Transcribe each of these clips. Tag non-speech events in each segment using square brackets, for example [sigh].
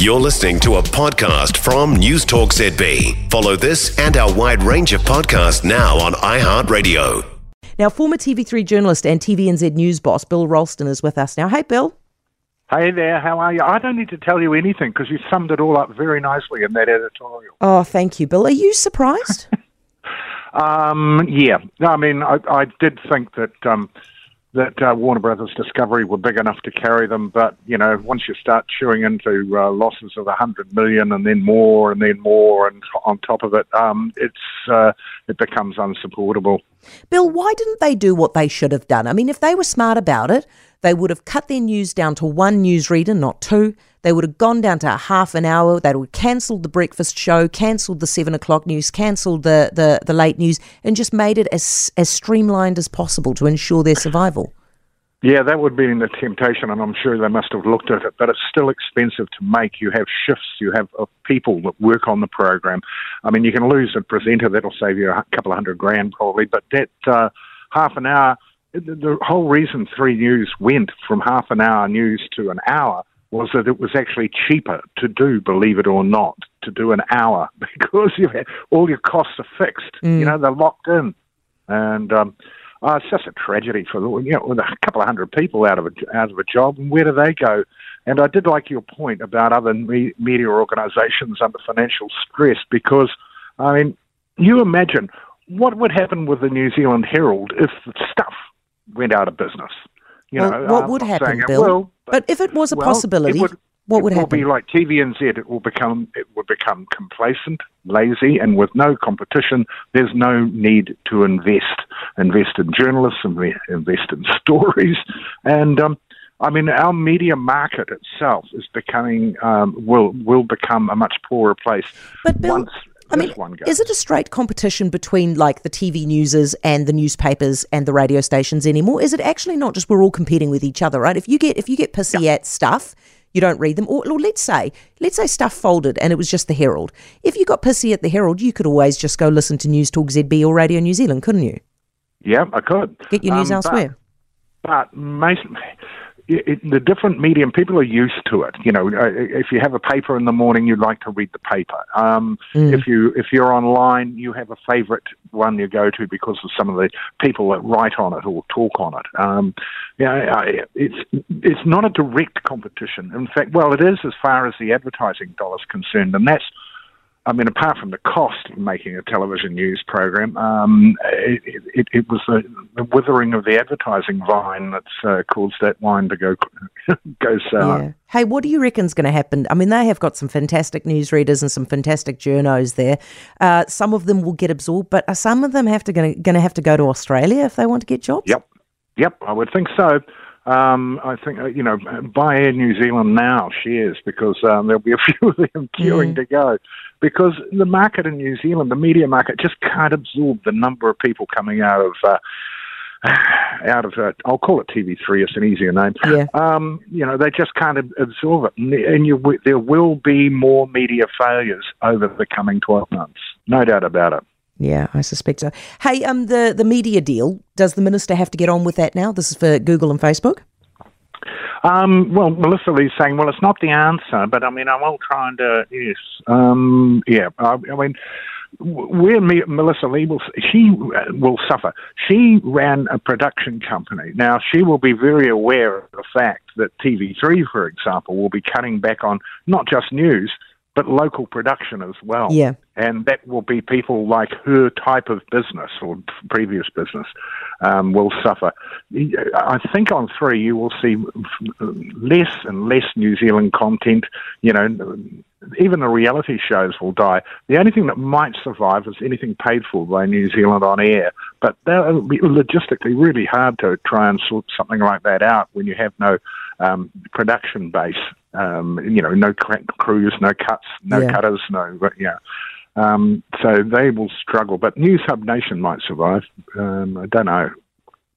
You're listening to a podcast from News Talk ZB. Follow this and our wide range of podcasts now on iHeartRadio. Now, former TV3 journalist and TVNZ news boss Bill Ralston is with us now. Hey, Bill. Hey there, how are you? I don't need to tell you anything because you summed it all up very nicely in that editorial. Oh, thank you, Bill. Are you surprised? [laughs] um, yeah, I mean, I, I did think that um, that uh, Warner Brothers Discovery were big enough to carry them, but you know, once you start chewing into uh, losses of a hundred million and then more and then more, and on top of it, um, it's uh, it becomes unsupportable. Bill, why didn't they do what they should have done? I mean, if they were smart about it, they would have cut their news down to one newsreader, not two. They would have gone down to half an hour. They would have cancelled the breakfast show, cancelled the seven o'clock news, cancelled the, the, the late news, and just made it as, as streamlined as possible to ensure their survival. Yeah, that would be the temptation, and I'm sure they must have looked at it. But it's still expensive to make. You have shifts, you have uh, people that work on the program. I mean, you can lose a presenter that'll save you a couple of hundred grand probably, but that uh, half an hour the whole reason Three News went from half an hour news to an hour was that it was actually cheaper to do, believe it or not, to do an hour [laughs] because you had, all your costs are fixed. Mm. You know, they're locked in, and um, oh, it's just a tragedy for you know with a couple of hundred people out of a out of a job. And where do they go? And I did like your point about other me- media organisations under financial stress because, I mean, you imagine what would happen with the New Zealand Herald if the stuff went out of business. You well, know, what would happen, Bill? But, but, if it was a well, possibility, would, what would happen? It will be like TVNZ. It will become it will become complacent, lazy, and with no competition, there's no need to invest. Invest in journalists, and invest in [laughs] stories, and um, I mean, our media market itself is becoming um, will will become a much poorer place. But Bill, once I mean, is it a straight competition between like the TV newses and the newspapers and the radio stations anymore? Is it actually not just we're all competing with each other, right? If you get if you get pissy yeah. at stuff, you don't read them. Or, or, let's say let's say stuff folded and it was just the Herald. If you got pissy at the Herald, you could always just go listen to News Talk ZB or Radio New Zealand, couldn't you? Yeah, I could. Get your news um, elsewhere. But, but most, it, the different medium, people are used to it. You know, uh, if you have a paper in the morning, you like to read the paper. Um, mm. If you if you're online, you have a favourite one you go to because of some of the people that write on it or talk on it. Um, yeah, it's it's not a direct competition. In fact, well, it is as far as the advertising dollar is concerned, and that's I mean, apart from the cost of making a television news program, um, it, it, it, was the, the, withering of the advertising vine that's uh, caused that wine to go [laughs] go sour. Yeah. Hey, what do you reckon's going to happen? I mean, they have got some fantastic newsreaders and some fantastic journos there. Uh, some of them will get absorbed, but are some of them have to going to have to go to Australia if they want to get jobs? Yep, yep, I would think so. Um, I think uh, you know, buy Air New Zealand now shares because um, there'll be a [laughs] few of them queuing mm. to go because the market in New Zealand, the media market, just can't absorb the number of people coming out of. Uh, [sighs] out of uh, I'll call it TV3. It's an easier name. Yeah. Um, you know, they just can't absorb it, and, and you, there will be more media failures over the coming 12 months, no doubt about it. Yeah, I suspect so. Hey, um, the the media deal. Does the minister have to get on with that now? This is for Google and Facebook. Um, well, Melissa Lee's saying, well, it's not the answer, but I mean, I'm all trying to, yes. Um, yeah, I, I mean, where Melissa Lee will, she will suffer. She ran a production company. Now, she will be very aware of the fact that TV3, for example, will be cutting back on not just news, but local production as well. Yeah. And that will be people like her type of business or previous business um, will suffer. I think on three you will see less and less New Zealand content. You know, even the reality shows will die. The only thing that might survive is anything paid for by New Zealand on air. But that will be logistically really hard to try and sort something like that out when you have no um, production base um, you know, no crews, no cuts, no yeah. cutters, no, yeah. Um, so they will struggle. But New Sub Nation might survive. Um, I don't know.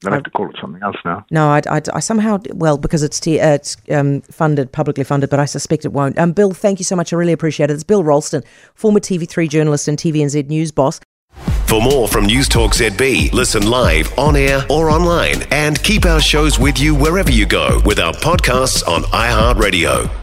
They'll have to call it something else now. No, I, I, I somehow, well, because it's, t- uh, it's um, funded, publicly funded, but I suspect it won't. Um, Bill, thank you so much. I really appreciate it. It's Bill Ralston, former TV3 journalist and TVNZ news boss. For more from News Talk ZB, listen live, on air, or online, and keep our shows with you wherever you go with our podcasts on iHeartRadio.